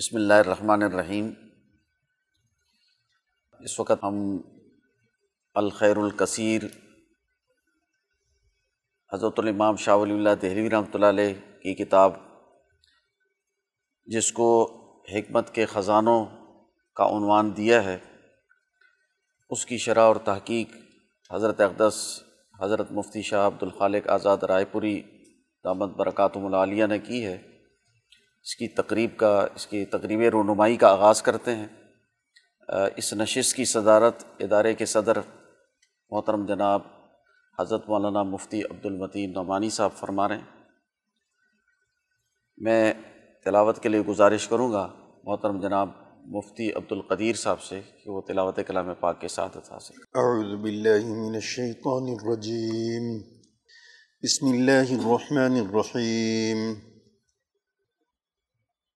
بسم اللہ الرحمن الرحیم۔ اس وقت ہم الخیر الکثیر حضرت الامام شاہ ولی اللہ دہلوی رحمۃ اللہ علیہ کی کتاب، جس کو حکمت کے خزانوں کا عنوان دیا ہے، اس کی شرح اور تحقیق حضرت اقدس، حضرت مفتی شاہ عبد الخالق آزاد رائے پوری، دامت برکاتم العالیہ نے کی ہے۔ اس کی تقریب کا، اس کی تقریب رونمائی کا آغاز کرتے ہیں۔ اس نشست کی صدارت ادارے کے صدر محترم جناب حضرت مولانا مفتی عبد المتین نعمانی صاحب فرما رہے ہیں۔ میں تلاوت کے لیے گزارش کروں گا محترم جناب مفتی عبد القدیر صاحب سے کہ وہ تلاوت کلام پاک کے ساتھ حاصل اعوذ باللہ من الشیطان الرجیم۔ بسم اللہ الرحمن الرحیم۔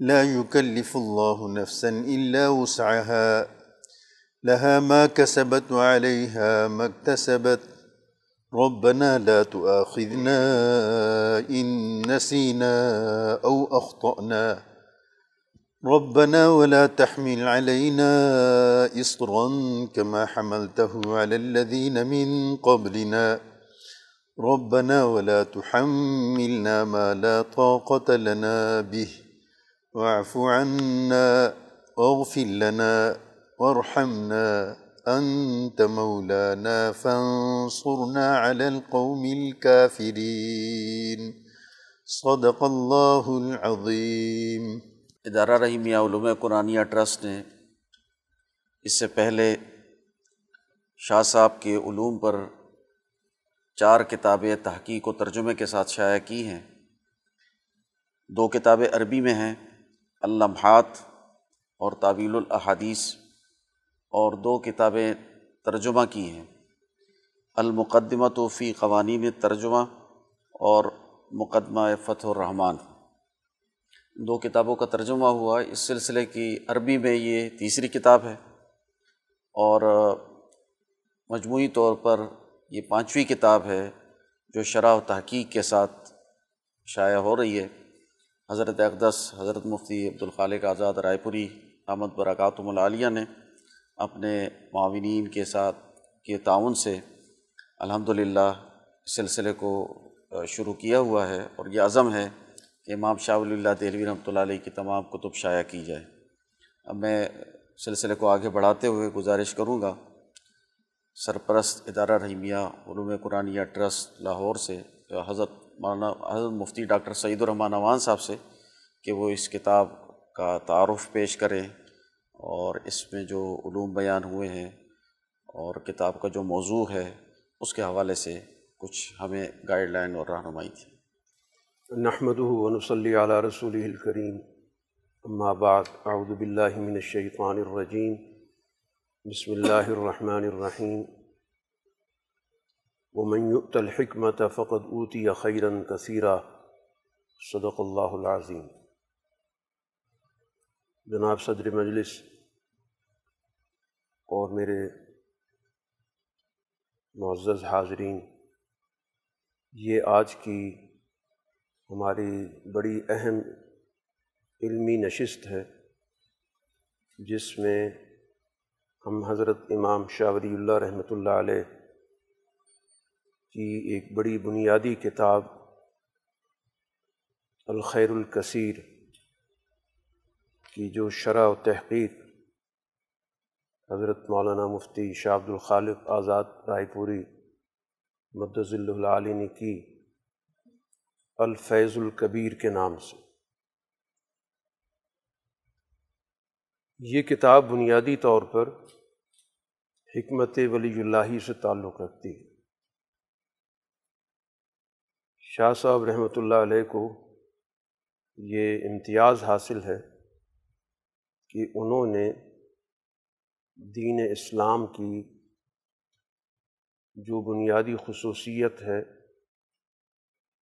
لا يكلف الله نفسا إلا وسعها، لها ما كسبت وعليها ما اكتسبت. ربنا لا تؤاخذنا إن نسينا أو أخطأنا. ربنا ولا تحمل علينا إصرا كما حملته على الذين من قبلنا. ربنا ولا تحملنا ما لا طاقة لنا به. واعف عنا واغفر لنا، وارحمنا أنت مولانا، فانصرنا على القوم الكافرين. صدق الله العظيم. ادارہ رحیمیہ علوم قرآنیہ ٹرسٹ نے اس سے پہلے شاہ صاحب کے علوم پر چار کتابیں تحقیق و ترجمے کے ساتھ شائع کی ہیں۔ دو کتابیں عربی میں ہیں۔ اللمحات اور تعویل الاحادیث اور دو کتابیں ترجمہ کی ہیں۔ المقدمہ فی قوانین ترجمہ اور مقدمہ فتح الرحمٰن۔ دو کتابوں کا ترجمہ ہوا، اس سلسلے کی عربی میں یہ تیسری کتاب ہے اور مجموعی طور پر یہ پانچویں کتاب ہے جو شرح و تحقیق کے ساتھ شائع ہو رہی ہے۔ حضرت اقدس، حضرت مفتی عبد الخالق آزاد رائے پوری احمد برکاتم العالیہ نے اپنے معاونین کے ساتھ کے تعاون سے الحمد للہ سلسلے کو شروع کیا ہوا ہے اور یہ عزم ہے کہ امام شاہ ولی اللہ دہلوی رحمۃ اللہ علیہ کی تمام کتب شائع کی جائے اب میں سلسلے کو آگے بڑھاتے ہوئے گزارش کروں گا، سرپرست ادارہ رحیمیہ، علوم قرآنیہ ٹرسٹ، لاہور سے، حضرت مولانا حضرت مفتی ڈاکٹر سعید الرحمٰن عوان صاحب سے کہ وہ اس کتاب کا تعارف پیش کریں اور اس میں جو علوم بیان ہوئے ہیں اور کتاب کا جو موضوع ہے اس کے حوالے سے کچھ ہمیں گائیڈ لائن اور رہنمائی تھی۔ نحمد ونصلی علی رسول الکریم، اما بعد، اعوذ باللہ من الشیطان الرجیم، بسم اللہ الرحمن الرحیم۔ ومن يؤت الحکمت فقد اوتی خیرا کثیرہ صدق اللہ العظیم. جناب صدر مجلس اور میرے معزز حاضرین، یہ آج کی ہماری بڑی اہم علمی نشست ہے، جس میں ہم حضرت امام شاہ ولی اللہ رحمۃ اللہ علیہ کی ایک بڑی بنیادی کتاب، الخیر الکثیر، کی جو شرح و تحقیق حضرت مولانا مفتی شاہ عبد الخالق آزاد رائے پوری مدض العلی نے کی الفیض الکبیر کے نام سے۔ یہ کتاب بنیادی طور پر حکمت ولی اللہ سے تعلق رکھتی ہے۔ شاہ صاحب رحمۃ اللہ علیہ کو یہ امتیاز حاصل ہے کہ انہوں نے دین اسلام کی جو بنیادی خصوصیت ہے،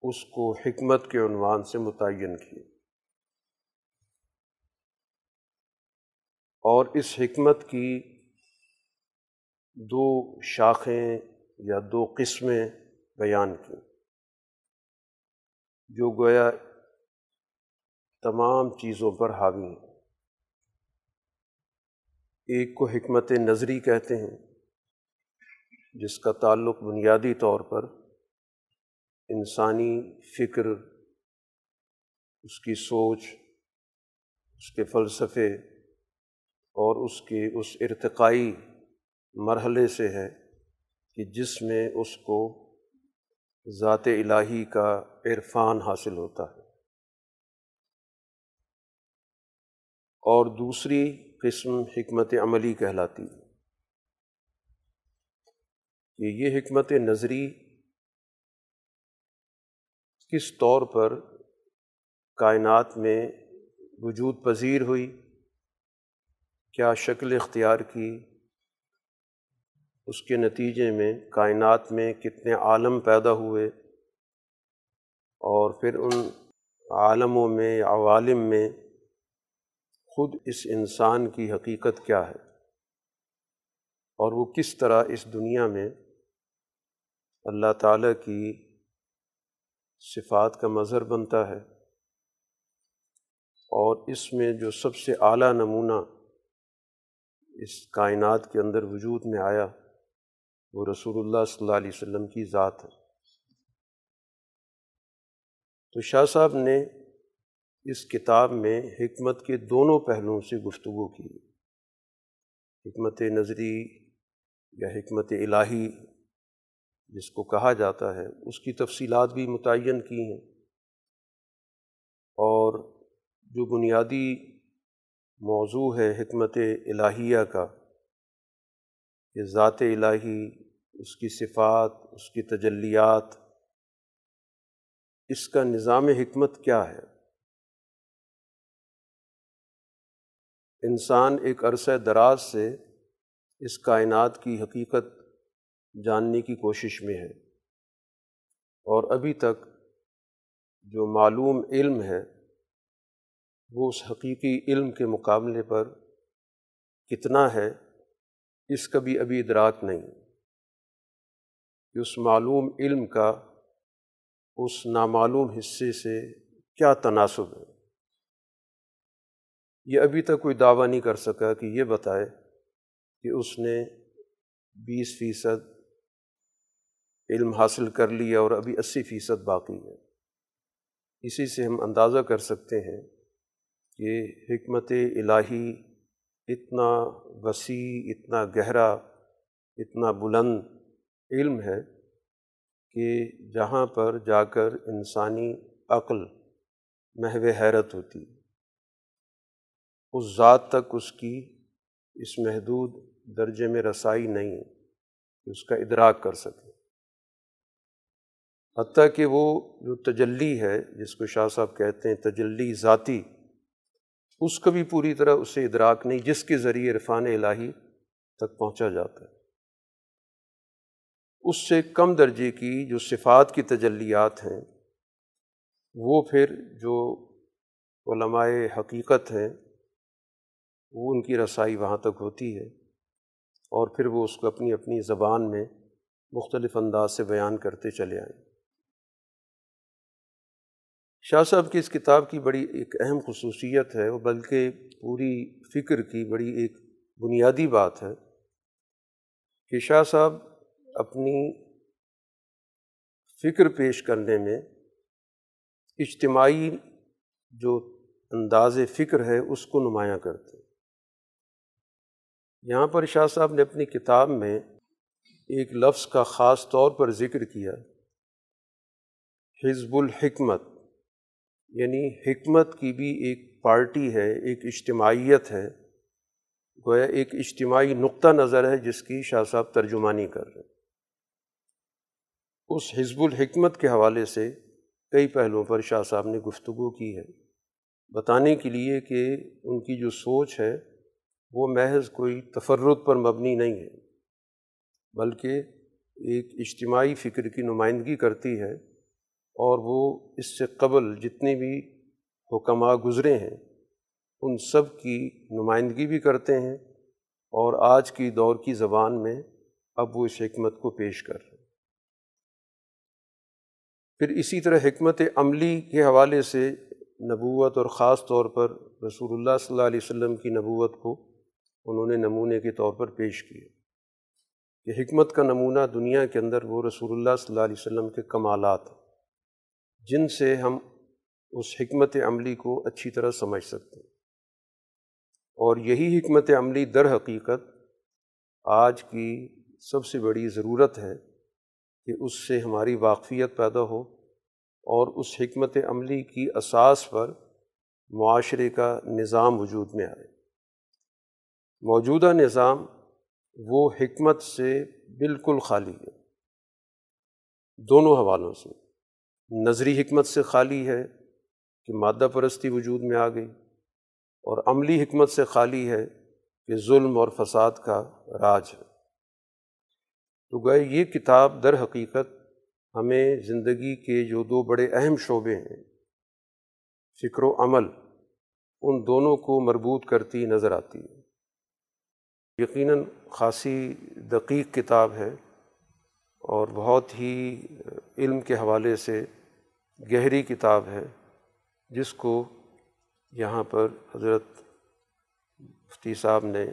اس کو حکمت کے عنوان سے متعین کی اور اس حکمت کی دو شاخیں یا دو قسمیں بیان کی جو گویا تمام چیزوں پر حاوی ہیں۔ ایک کو حکمت نظری کہتے ہیں، جس کا تعلق بنیادی طور پر انسانی فکر، اس کی سوچ، اس کے فلسفے اور اس کے اس ارتقائی مرحلے سے ہے کہ جس میں اس کو ذات الہی کا عرفان حاصل ہوتا ہے۔ اور دوسری قسم حکمت عملی کہلاتی ہے۔ کہ یہ حکمت نظری کس طور پر کائنات میں وجود پذیر ہوئی، کیا شکل اختیار کی اس کے نتیجے میں کائنات میں کتنے عالم پیدا ہوئے اور پھر ان عالموں میں عوالم میں خود اس انسان کی حقیقت کیا ہے اور وہ کس طرح اس دنیا میں اللہ تعالیٰ کی صفات کا مظہر بنتا ہے اور اس میں جو سب سے اعلیٰ نمونہ اس کائنات کے اندر وجود میں آیا وہ رسول اللہ صلی اللہ علیہ وسلم کی ذات ہے۔ تو شاہ صاحب نے اس کتاب میں حکمت کے دونوں پہلوؤں سے گفتگو کی۔ حکمت نظری یا حکمت الہی جس کو کہا جاتا ہے، اس کی تفصیلات بھی متعین کی ہیں۔ اور جو بنیادی موضوع ہے حکمت الہیہ کا کہ ذات الہی، اس کی صفات، اس کی تجلیات، اس کا نظام حکمت کیا ہے؟ انسان ایک عرصہ دراز سے اس کائنات کی حقیقت جاننے کی کوشش میں ہے اور ابھی تک جو معلوم علم ہے، وہ اس حقیقی علم کے مقابلے پر کتنا ہے؟ اس کا بھی ابھی ادراک نہیں۔ کہ اس معلوم علم کا، اس نامعلوم حصے سے کیا تناسب ہے؟ یہ ابھی تک کوئی دعویٰ نہیں کر سکا کہ یہ بتائے کہ اس نے بیس فیصد علم حاصل کر لیا اور ابھی اسی فیصد باقی ہے۔ اسی سے ہم اندازہ کر سکتے ہیں کہ حکمت الہی اتنا وسیع، اتنا گہرا، اتنا بلند علم ہے کہ جہاں پر جا کر انسانی عقل محو حیرت ہوتی۔ اس ذات تک اس کی اس محدود درجے میں رسائی نہیں ہے کہ اس کا ادراک کر سکے۔ حتیٰ کہ وہ جو تجلی ہے، جس کو شاہ صاحب کہتے ہیں تجلی ذاتی اس کا بھی پوری طرح اسے ادراک نہیں، جس کے ذریعے عرفان الہی تک پہنچا جاتا ہے۔ اس سے کم درجے کی جو صفات کی تجلیات ہیں، وہ پھر جو علماء حقیقت ہیں، وہ ان کی رسائی وہاں تک ہوتی ہے۔ اور پھر وہ اس کو اپنی اپنی زبان میں مختلف انداز سے بیان کرتے چلے آئیں شاہ صاحب کی اس کتاب کی بڑی ایک اہم خصوصیت ہے، وہ بلکہ پوری فکر کی بڑی ایک بنیادی بات ہے کہ شاہ صاحب اپنی فکر پیش کرنے میں اجتماعی جو انداز فکر ہے، اس کو نمایاں کرتے یہاں پر شاہ صاحب نے اپنی کتاب میں ایک لفظ کا خاص طور پر ذکر کیا، حزب الحکمت۔ یعنی حکمت کی بھی ایک پارٹی ہے، ایک اجتماعیت ہے، گویا ایک اجتماعی نقطہ نظر ہے جس کی شاہ صاحب ترجمانی کر رہے ہیں۔ اس حزب الحکمت کے حوالے سے کئی پہلوؤں پر شاہ صاحب نے گفتگو کی ہے۔ بتانے کے لیے کہ ان کی جو سوچ ہے، وہ محض کوئی تفرد پر مبنی نہیں ہے، بلکہ ایک اجتماعی فکر کی نمائندگی کرتی ہے۔ اور وہ اس سے قبل جتنے بھی حکمہ گزرے ہیں، ان سب کی نمائندگی بھی کرتے ہیں اور آج کی دور کی زبان میں اب وہ اس حکمت کو پیش کر رہے ہیں۔ پھر اسی طرح حکمت عملی کے حوالے سے نبوت اور خاص طور پر رسول اللہ صلی اللہ علیہ وسلم کی نبوت کو انہوں نے نمونے کے طور پر پیش کیا کہ حکمت کا نمونہ دنیا کے اندر وہ رسول اللہ صلی اللہ علیہ وسلم کے کمالات ہیں۔ جن سے ہم اس حکمت عملی کو اچھی طرح سمجھ سکتے ہیں۔ اور یہی حکمت عملی در حقیقت آج کی سب سے بڑی ضرورت ہے کہ اس سے ہماری واقفیت پیدا ہو اور اس حکمت عملی کی اساس پر معاشرے کا نظام وجود میں آئے۔ موجودہ نظام وہ حکمت سے بالکل خالی ہے۔ دونوں حوالوں سے۔ نظری حکمت سے خالی ہے کہ مادہ پرستی وجود میں آ گئی اور عملی حکمت سے خالی ہے کہ ظلم اور فساد کا راج ہے۔ تو گئے یہ کتاب در حقیقت ہمیں زندگی کے جو دو بڑے اہم شعبے ہیں، فکر و عمل، ان دونوں کو مربوط کرتی نظر آتی ہے۔ یقیناً خاصی دقیق کتاب ہے اور بہت ہی علم کے حوالے سے گہری کتاب ہے جس کو یہاں پر حضرت مفتی صاحب نے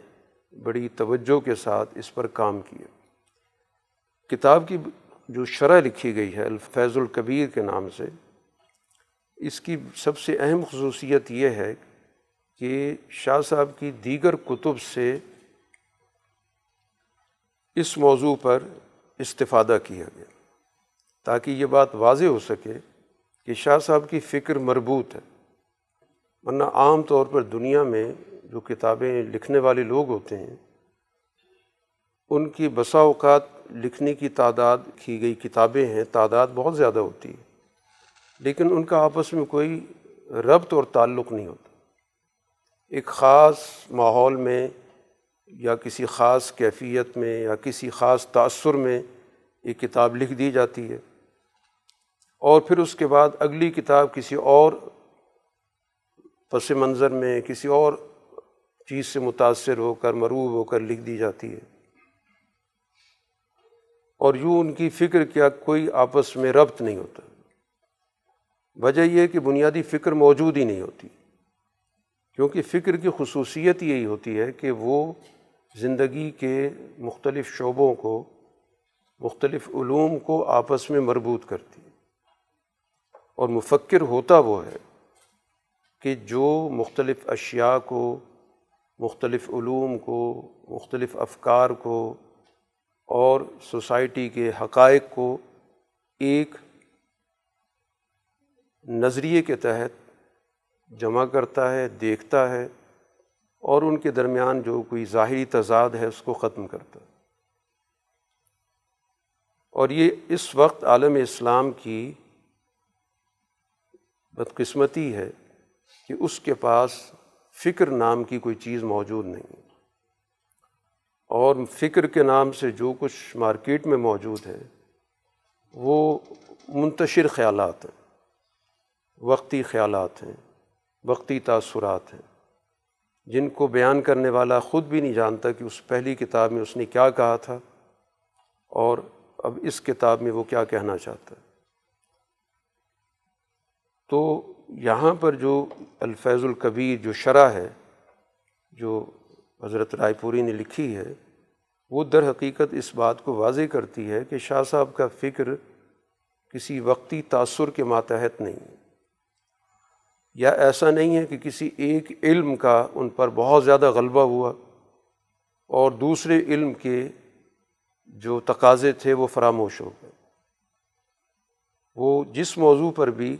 بڑی توجہ کے ساتھ اس پر کام کیا۔ کتاب کی جو شرح لکھی گئی ہے الفیض الکبیر کے نام سے، اس کی سب سے اہم خصوصیت یہ ہے کہ شاہ صاحب کی دیگر کتب سے اس موضوع پر استفادہ کیا گیا تاکہ یہ بات واضح ہو سکے کہ شاہ صاحب کی فکر مربوط ہے۔ ورنہ عام طور پر دنیا میں جو کتابیں لکھنے والے لوگ ہوتے ہیں، ان کی بسا اوقات لکھنے کی تعداد، کی گئی کتابیں ہیں، تعداد بہت زیادہ ہوتی ہے۔ لیکن ان کا آپس میں کوئی ربط اور تعلق نہیں ہوتا۔ ایک خاص ماحول میں یا کسی خاص کیفیت میں یا کسی خاص تأثر میں ایک کتاب لکھ دی جاتی ہے۔ اور پھر اس کے بعد اگلی کتاب کسی اور پس منظر میں کسی اور چیز سے متاثر ہو کر، مروب ہو کر لکھ دی جاتی ہے۔ اور یوں ان کی فکر کیا کوئی آپس میں ربط نہیں ہوتا۔ وجہ یہ کہ بنیادی فکر موجود ہی نہیں ہوتی۔ کیونکہ فکر کی خصوصیت یہی ہوتی ہے کہ وہ زندگی کے مختلف شعبوں کو، مختلف علوم کو آپس میں مربوط کرتی۔ ہے اور مفکر ہوتا وہ ہے کہ جو مختلف اشیاء کو، مختلف علوم کو، مختلف افکار کو اور سوسائٹی کے حقائق کو ایک نظریے کے تحت جمع کرتا ہے، دیکھتا ہے اور ان کے درمیان جو کوئی ظاہری تضاد ہے اس کو ختم کرتا ہے۔ اور یہ اس وقت عالم اسلام کی بدقسمتی ہے کہ اس کے پاس فکر نام کی کوئی چیز موجود نہیں۔ اور فکر کے نام سے جو کچھ مارکیٹ میں موجود ہے، وہ منتشر خیالات ہیں، وقتی خیالات ہیں، وقتی تاثرات ہیں۔ جن کو بیان کرنے والا خود بھی نہیں جانتا کہ اس پہلی کتاب میں اس نے کیا کہا تھا اور اب اس کتاب میں وہ کیا کہنا چاہتا ہے۔ تو یہاں پر جو الفیض الکبیر جو شرح ہے، جو حضرت رائے پوری نے لکھی ہے، وہ در حقیقت اس بات کو واضح کرتی ہے کہ شاہ صاحب کا فکر کسی وقتی تأثر کے ماتحت نہیں ہے۔ یا ایسا نہیں ہے کہ کسی ایک علم کا ان پر بہت زیادہ غلبہ ہوا اور دوسرے علم کے جو تقاضے تھے وہ فراموش ہو گئے۔ وہ جس موضوع پر بھی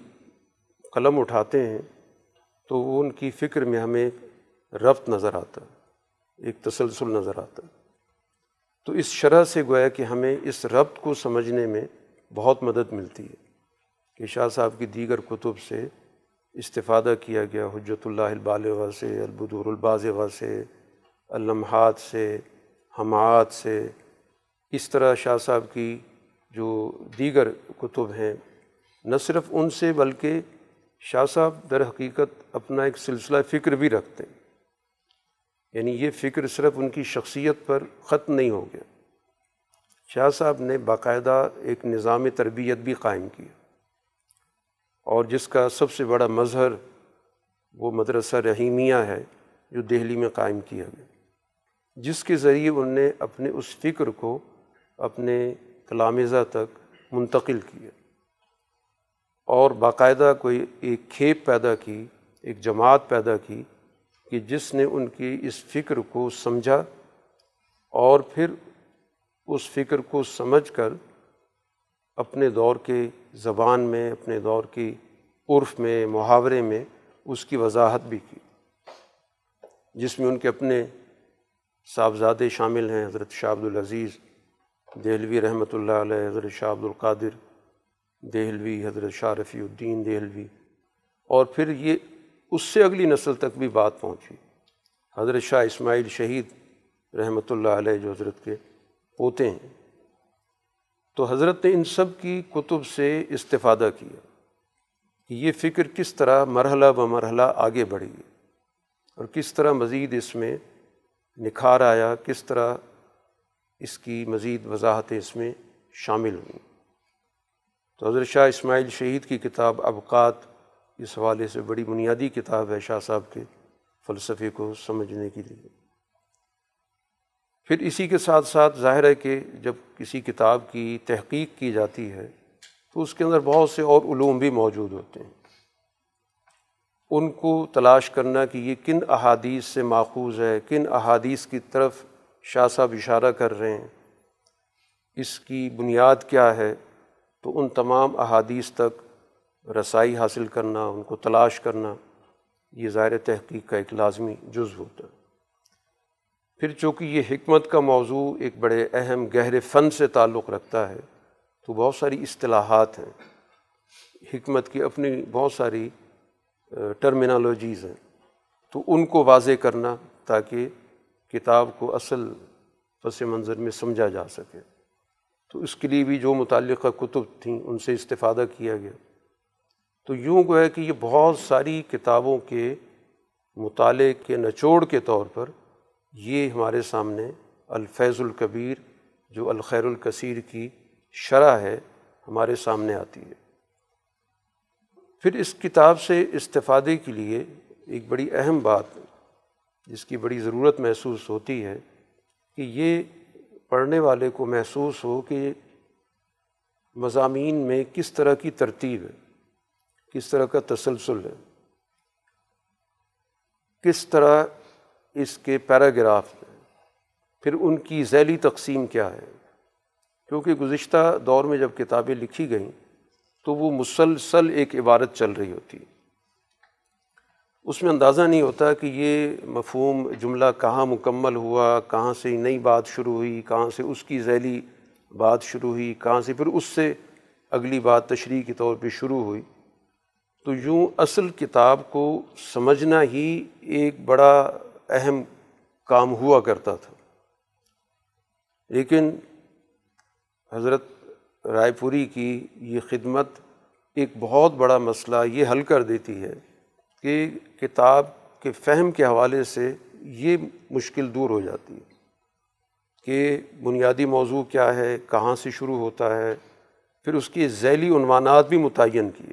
قلم اٹھاتے ہیں تو ان کی فکر میں ہمیں ربط نظر آتا ہے، ایک تسلسل نظر آتا ہے۔ تو اس شرح سے گویا کہ ہمیں اس ربط کو سمجھنے میں بہت مدد ملتی ہے۔ کہ شاہ صاحب کی دیگر کتب سے استفادہ کیا گیا حجت اللہ البالغ سے، البدور البازغ سے اللمحات سے، حماعت سے۔ اس طرح شاہ صاحب کی جو دیگر کتب ہیں، نہ صرف ان سے بلکہ شاہ صاحب در حقیقت اپنا ایک سلسلہ فکر بھی رکھتے ہیں۔ یعنی یہ فکر صرف ان کی شخصیت پر ختم نہیں ہو گیا۔ شاہ صاحب نے باقاعدہ ایک نظام تربیت بھی قائم کیا اور جس کا سب سے بڑا مظہر وہ مدرسہ رحیمیہ ہے جو دہلی میں قائم کیا گیا۔ جس کے ذریعے ان نے اپنے اس فکر کو اپنے تلامزہ تک منتقل کیا۔ اور باقاعدہ کوئی ایک کھیپ پیدا کی، ایک جماعت پیدا کی کہ جس نے ان کی اس فکر کو سمجھا اور پھر اس فکر کو سمجھ کر اپنے دور کے زبان میں، اپنے دور کی عرف میں، محاورے میں اس کی وضاحت بھی کی، جس میں ان کے اپنے صاحبزادے شامل ہیں، حضرت شاہ عبد العزیز دہلوی رحمۃ اللہ علیہ، حضرت شاہ عبد القادر دہلوی، حضرت شاہ رفیع الدین دہلوی۔ اور پھر یہ اس سے اگلی نسل تک بھی بات پہنچی۔ حضرت شاہ اسماعیل شہید رحمۃ اللہ علیہ جو حضرت کے پوتے ہیں۔ تو حضرت نے ان سب کی کتب سے استفادہ کیا کہ یہ فکر کس طرح مرحلہ ب مرحلہ آگے بڑھی اور کس طرح مزید اس میں نکھار آیا، کس طرح اس کی مزید وضاحتیں اس میں شامل ہوئیں تو حضرت شاہ اسماعیل شہید کی کتاب ابقات اس حوالے سے بڑی بنیادی کتاب ہے شاہ صاحب کے فلسفے کو سمجھنے کے لیے۔ پھر اسی کے ساتھ ساتھ ظاہر ہے کہ جب کسی کتاب کی تحقیق کی جاتی ہے تو اس کے اندر بہت سے اور علوم بھی موجود ہوتے ہیں۔ ان کو تلاش کرنا کہ یہ کن احادیث سے ماخوذ ہے، کن احادیث کی طرف شاہ صاحب اشارہ کر رہے ہیں، اس کی بنیاد کیا ہے تو ان تمام احادیث تک رسائی حاصل کرنا، ان کو تلاش کرنا، یہ ظاہر تحقیق کا ایک لازمی جز ہوتا ہے۔ پھر چونکہ یہ حکمت کا موضوع ایک بڑے اہم گہرے فن سے تعلق رکھتا ہے، تو بہت ساری اصطلاحات ہیں۔ حکمت کی اپنی بہت ساری ٹرمینالوجیز ہیں۔ تو ان کو واضح کرنا تاکہ کتاب کو اصل پس منظر میں سمجھا جا سکے۔ تو اس کے لیے بھی جو متعلقہ کتب تھیں ان سے استفادہ کیا گیا۔ تو یوں کو ہے کہ یہ بہت ساری کتابوں کے مطالعے کے نچوڑ کے طور پر یہ ہمارے سامنے الفیض الکبیر جو الخیر الکثیر کی شرح ہے ہمارے سامنے آتی ہے۔ پھر اس کتاب سے استفادے کے لیے ایک بڑی اہم بات جس کی بڑی ضرورت محسوس ہوتی ہے کہ یہ پڑھنے والے کو محسوس ہو کہ مضامین میں کس طرح کی ترتیب ہے، کس طرح کا تسلسل ہے، کس طرح اس کے پیراگراف ہیں، پھر ان کی ذیلی تقسیم کیا ہے۔ کیونکہ گزشتہ دور میں جب کتابیں لکھی گئیں تو وہ مسلسل ایک عبارت چل رہی ہوتی۔ ہے اس میں اندازہ نہیں ہوتا کہ یہ مفہوم جملہ کہاں مکمل ہوا، کہاں سے نئی بات شروع ہوئی، کہاں سے اس کی ذیلی بات شروع ہوئی، کہاں سے پھر اس سے اگلی بات تشریح کے طور پہ شروع ہوئی۔ تو یوں اصل کتاب کو سمجھنا ہی ایک بڑا اہم کام ہوا کرتا تھا۔ لیکن حضرت رائے پوری کی یہ خدمت ایک بہت بڑا مسئلہ یہ حل کر دیتی ہے کہ کتاب کے فہم کے حوالے سے یہ مشکل دور ہو جاتی ہے کہ بنیادی موضوع کیا ہے، کہاں سے شروع ہوتا ہے، پھر اس کی ذیلی عنوانات بھی متعین کیے۔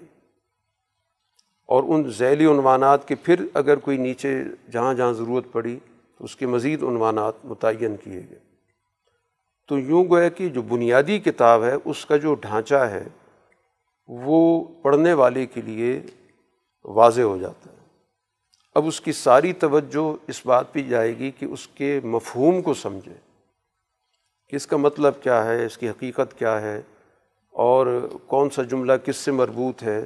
اور ان ذیلی عنوانات کے پھر اگر کوئی نیچے جہاں جہاں ضرورت پڑی تو اس کے مزید عنوانات متعین کیے گئے۔ تو یوں گویا کہ جو بنیادی کتاب ہے، اس کا جو ڈھانچہ ہے، وہ پڑھنے والے کے لیے واضح ہو جاتا ہے۔ اب اس کی ساری توجہ اس بات پہ جائے گی کہ اس کے مفہوم کو سمجھے کہ اس کا مطلب کیا ہے، اس کی حقیقت کیا ہے، اور کون سا جملہ کس سے مربوط ہے،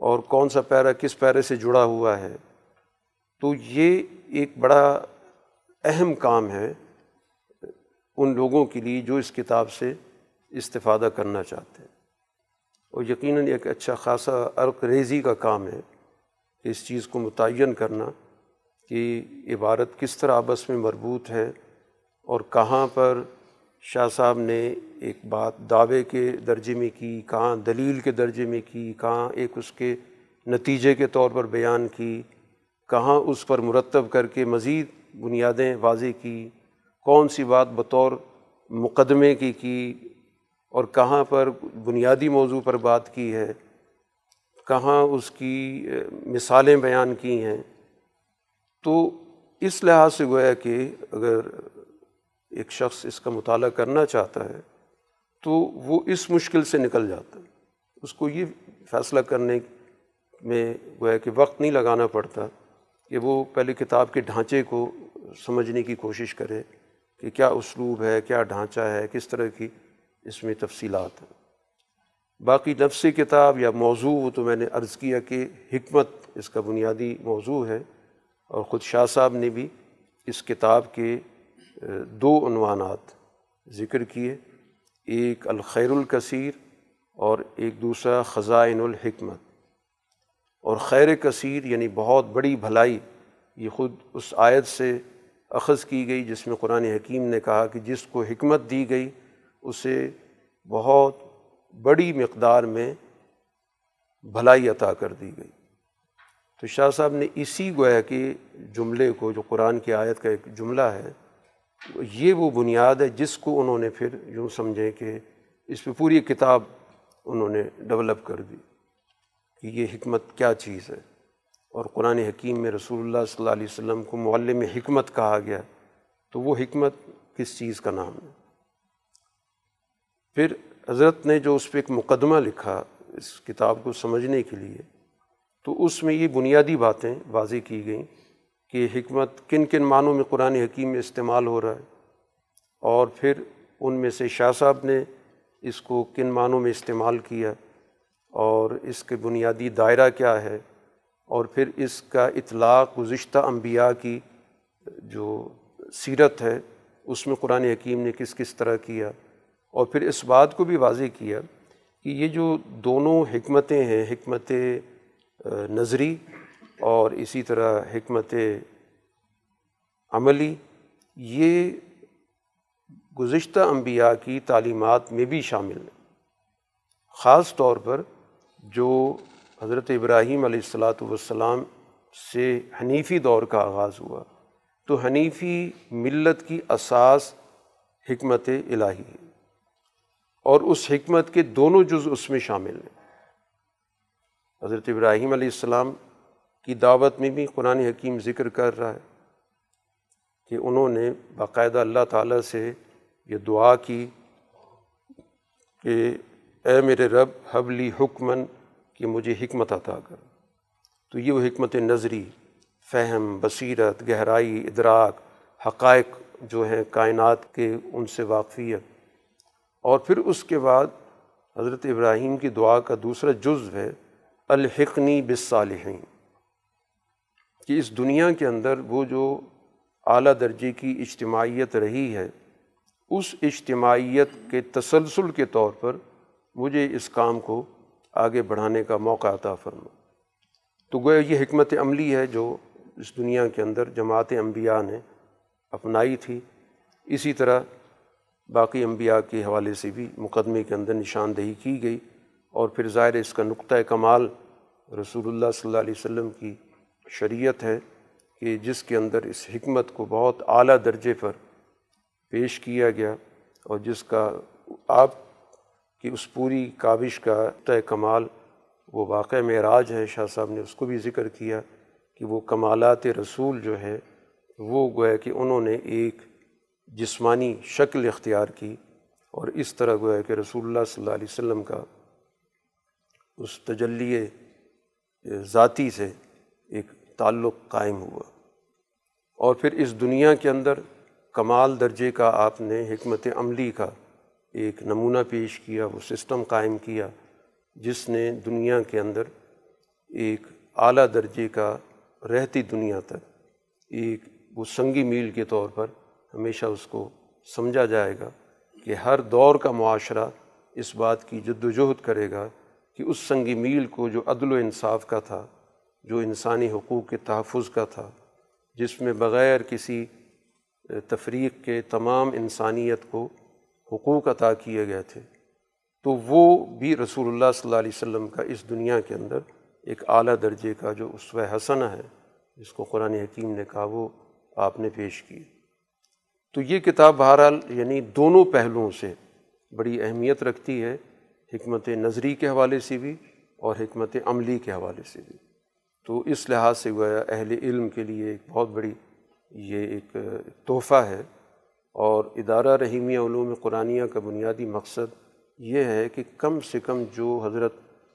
اور کون سا پیرا کس پیرے سے جڑا ہوا ہے۔ تو یہ ایک بڑا اہم کام ہے ان لوگوں کے لیے جو اس کتاب سے استفادہ کرنا چاہتے ہیں۔ اور یقیناً ایک اچھا خاصا عرق ریزی کا کام ہے کہ اس چیز کو متعین کرنا کہ عبارت کس طرح آپس میں مربوط ہے اور کہاں پر شاہ صاحب نے ایک بات دعوے کے درجے میں کی، کہاں دلیل کے درجے میں کی، کہاں ایک اس کے نتیجے کے طور پر بیان کی، کہاں اس پر مرتب کر کے مزید بنیادیں واضح کی، کون سی بات بطور مقدمے کی کی اور کہاں پر بنیادی موضوع پر بات کی ہے، کہاں اس کی مثالیں بیان کی ہیں، تو اس لحاظ سے گویا کہ اگر ایک شخص اس کا مطالعہ کرنا چاہتا ہے، تو وہ اس مشکل سے نکل جاتا ہے۔ اس کو یہ فیصلہ کرنے میں گویا کہ وقت نہیں لگانا پڑتا کہ وہ پہلے کتاب کے ڈھانچے کو سمجھنے کی کوشش کرے کہ کیا اسلوب ہے، کیا ڈھانچہ ہے، کس طرح کی اس میں تفصیلات ہیں۔ باقی نفس کتاب یا موضوع وہ تو میں نے عرض کیا کہ حکمت اس کا بنیادی موضوع ہے اور خود شاہ صاحب نے بھی اس کتاب کے دو عنوانات ذکر کیے۔ ایک الخیر الکثیر اور ایک دوسرا خزائن الحکمت۔ اور خیر کثیر یعنی بہت بڑی بھلائی، یہ خود اس آیت سے اخذ کی گئی جس میں قرآن حکیم نے کہا کہ جس کو حکمت دی گئی اسے بہت بڑی مقدار میں بھلائی عطا کر دی گئی۔ تو شاہ صاحب نے اسی گویا کے جملے کو، جو قرآن کی آیت کا ایک جملہ ہے، یہ وہ بنیاد ہے جس کو انہوں نے پھر یوں سمجھیں کہ اس پہ پوری کتاب انہوں نے ڈیولپ کر دی کہ یہ حکمت کیا چیز ہے۔ اور قرآن حکیم میں رسول اللہ صلی اللہ علیہ وسلم کو معلم حکمت کہا گیا۔ تو وہ حکمت کس چیز کا نام ہے؟ پھر حضرت نے جو اس پہ ایک مقدمہ لکھا اس کتاب کو سمجھنے کے لیے، تو اس میں یہ بنیادی باتیں واضح کی گئیں کہ حکمت کن کن معنوں میں قرآن حکیم میں استعمال ہو رہا ہے اور پھر ان میں سے شاہ صاحب نے اس کو کن معنوں میں استعمال کیا اور اس کے بنیادی دائرہ کیا ہے اور پھر اس کا اطلاق گزشتہ انبیاء کی جو سیرت ہے، اس میں قرآن حکیم نے کس کس طرح کیا۔ اور پھر اس بات کو بھی واضح کیا کہ یہ جو دونوں حکمتیں ہیں، حکمت نظری اور اسی طرح حکمت عملی، یہ گزشتہ انبیاء کی تعلیمات میں بھی شامل ہیں۔ خاص طور پر جو حضرت ابراہیم علیہ السلاۃ والسلام سے حنیفی دور کا آغاز ہوا، تو حنیفی ملت کی اساس حکمت الہی ہے۔ اور اس حکمت کے دونوں جز اس میں شامل ہیں۔ حضرت ابراہیم علیہ السلام کی دعوت میں بھی قرآن حکیم ذکر کر رہا ہے کہ انہوں نے باقاعدہ اللہ تعالیٰ سے یہ دعا کی کہ اے میرے رب حبلی حکمن کہ مجھے حکمت عطا کر۔ تو یہ وہ حکمت نظری، فہم، بصیرت، گہرائی، ادراک، حقائق جو ہیں کائنات کے ان سے واقفیت اور پھر اس کے بعد حضرت ابراہیم کی دعا کا دوسرا جزو ہے، الحقنی بالصالحین۔ کہ اس دنیا کے اندر وہ جو اعلیٰ درجے کی اجتماعیت رہی ہے، اس اجتماعیت کے تسلسل کے طور پر مجھے اس کام کو آگے بڑھانے کا موقع عطا فرما۔ تو گویا یہ حکمت عملی ہے جو اس دنیا کے اندر جماعت انبیاء نے اپنائی تھی۔ اسی طرح باقی انبیاء کے حوالے سے بھی مقدمے کے اندر نشاندہی کی گئی اور پھر ظاہر اس کا نقطۂ کمال رسول اللہ صلی اللہ علیہ وسلم کی شریعت ہے کہ جس کے اندر اس حکمت کو بہت اعلیٰ درجے پر پیش کیا گیا اور جس کا آپ کی اس پوری کابش کا طے کمال وہ واقع معراج ہے، شاہ صاحب نے اس کو بھی ذکر کیا کہ وہ کمالات رسول جو ہے وہ گویا کہ انہوں نے ایک جسمانی شکل اختیار کی اور اس طرح گویا کہ رسول اللہ صلی اللہ علیہ وسلم کا اس تجلی ذاتی سے ایک تعلق قائم ہوا۔ اور پھر اس دنیا کے اندر کمال درجے کا آپ نے حکمت عملی کا ایک نمونہ پیش کیا، وہ سسٹم قائم کیا، جس نے دنیا کے اندر ایک اعلیٰ درجے کا رہتی دنیا تک ایک وہ سنگی میل کے طور پر ہمیشہ اس کو سمجھا جائے گا کہ ہر دور کا معاشرہ اس بات کی جد وجہد کرے گا کہ اس سنگی میل کو جو عدل و انصاف کا تھا، جو انسانی حقوق کے تحفظ کا تھا، جس میں بغیر کسی تفریق کے تمام انسانیت کو حقوق عطا کیے گئے تھے، تو وہ بھی رسول اللہ صلی اللہ علیہ وسلم کا اس دنیا کے اندر ایک اعلیٰ درجے کا جو اسوہ حسنہ ہے، جس کو قرآن حکیم نے کہا وہ آپ نے پیش کی۔ تو یہ کتاب بہرحال یعنی دونوں پہلوؤں سے بڑی اہمیت رکھتی ہے، حکمت نظری کے حوالے سے بھی اور حکمت عملی کے حوالے سے بھی۔ تو اس لحاظ سے گویا اہل علم کے لیے ایک بہت بڑی یہ ایک تحفہ ہے۔ اور ادارہ رحیمیہ علوم قرآنیہ کا بنیادی مقصد یہ ہے کہ کم سے کم جو حضرت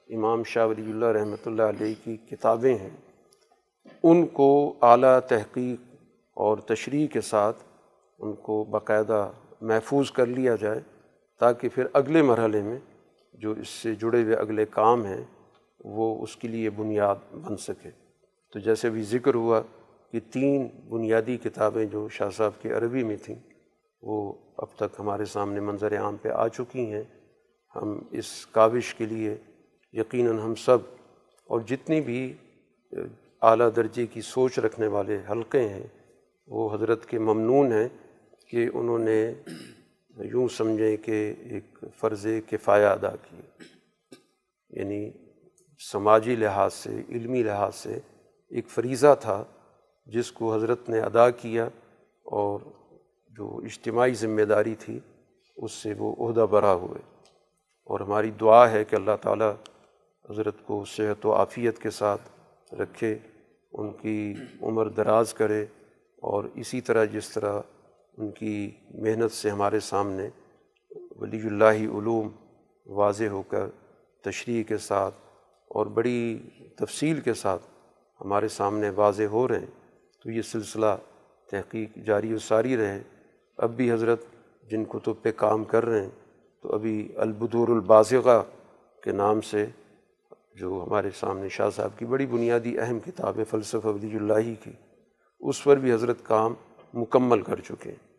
امام شاہ ولی اللہ رحمۃ اللہ علیہ کی کتابیں ہیں، ان کو اعلیٰ تحقیق اور تشریح کے ساتھ ان کو باقاعدہ محفوظ کر لیا جائے تاکہ پھر اگلے مرحلے میں جو اس سے جڑے ہوئے اگلے کام ہیں، وہ اس کے لیے بنیاد بن سکے۔ تو جیسے بھی ذکر ہوا کہ تین بنیادی کتابیں جو شاہ صاحب کی عربی میں تھیں، وہ اب تک ہمارے سامنے منظر عام پہ آ چکی ہیں۔ ہم اس کاوش کے لیے یقیناً ہم سب اور جتنی بھی، اعلیٰ درجے کی سوچ رکھنے والے حلقے ہیں، وہ حضرت کے ممنون ہیں۔ کہ انہوں نے یوں سمجھیں کہ ایک فرض کفایہ ادا کی یعنی سماجی لحاظ سے، علمی لحاظ سے ایک فریضہ تھا جس کو حضرت نے ادا کیا اور جو اجتماعی ذمہ داری تھی اس سے وہ عہدہ برا ہوئے۔ اور ہماری دعا ہے کہ اللہ تعالیٰ حضرت کو صحت و عافیت کے ساتھ رکھے، ان کی عمر دراز کرے اور اسی طرح جس طرح ان کی محنت سے ہمارے سامنے ولی اللہ علوم واضح ہو کر تشریح کے ساتھ اور بڑی تفصیل کے ساتھ ہمارے سامنے واضح ہو رہے ہیں۔ تو یہ سلسلہ تحقیق جاری و ساری رہے۔ اب بھی حضرت جن کتب پہ کام کر رہے ہیں، تو ابھی البدور البازغہ کے نام سے جو ہمارے سامنے شاہ صاحب کی بڑی بنیادی اہم کتاب ہے فلسفہ ولی اللہ کی، اس پر بھی حضرت کام مکمل کر چکے ہیں۔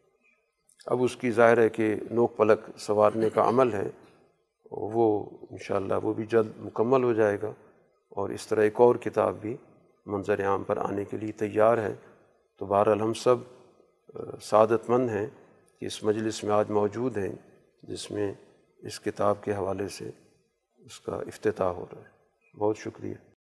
اب اس کی ظاہر ہے کہ نوک پلک سنوارنے کا عمل ہے۔ وہ انشاءاللہ وہ بھی جلد مکمل ہو جائے گا۔ اور اس طرح ایک اور کتاب بھی منظر عام پر آنے کے لیے تیار ہے۔ تو بہرحال ہم سب سعادت مند ہیں کہ اس مجلس میں آج موجود ہیں، جس میں اس کتاب کے حوالے سے اس کا افتتاح ہو رہا ہے۔ بہت شکریہ۔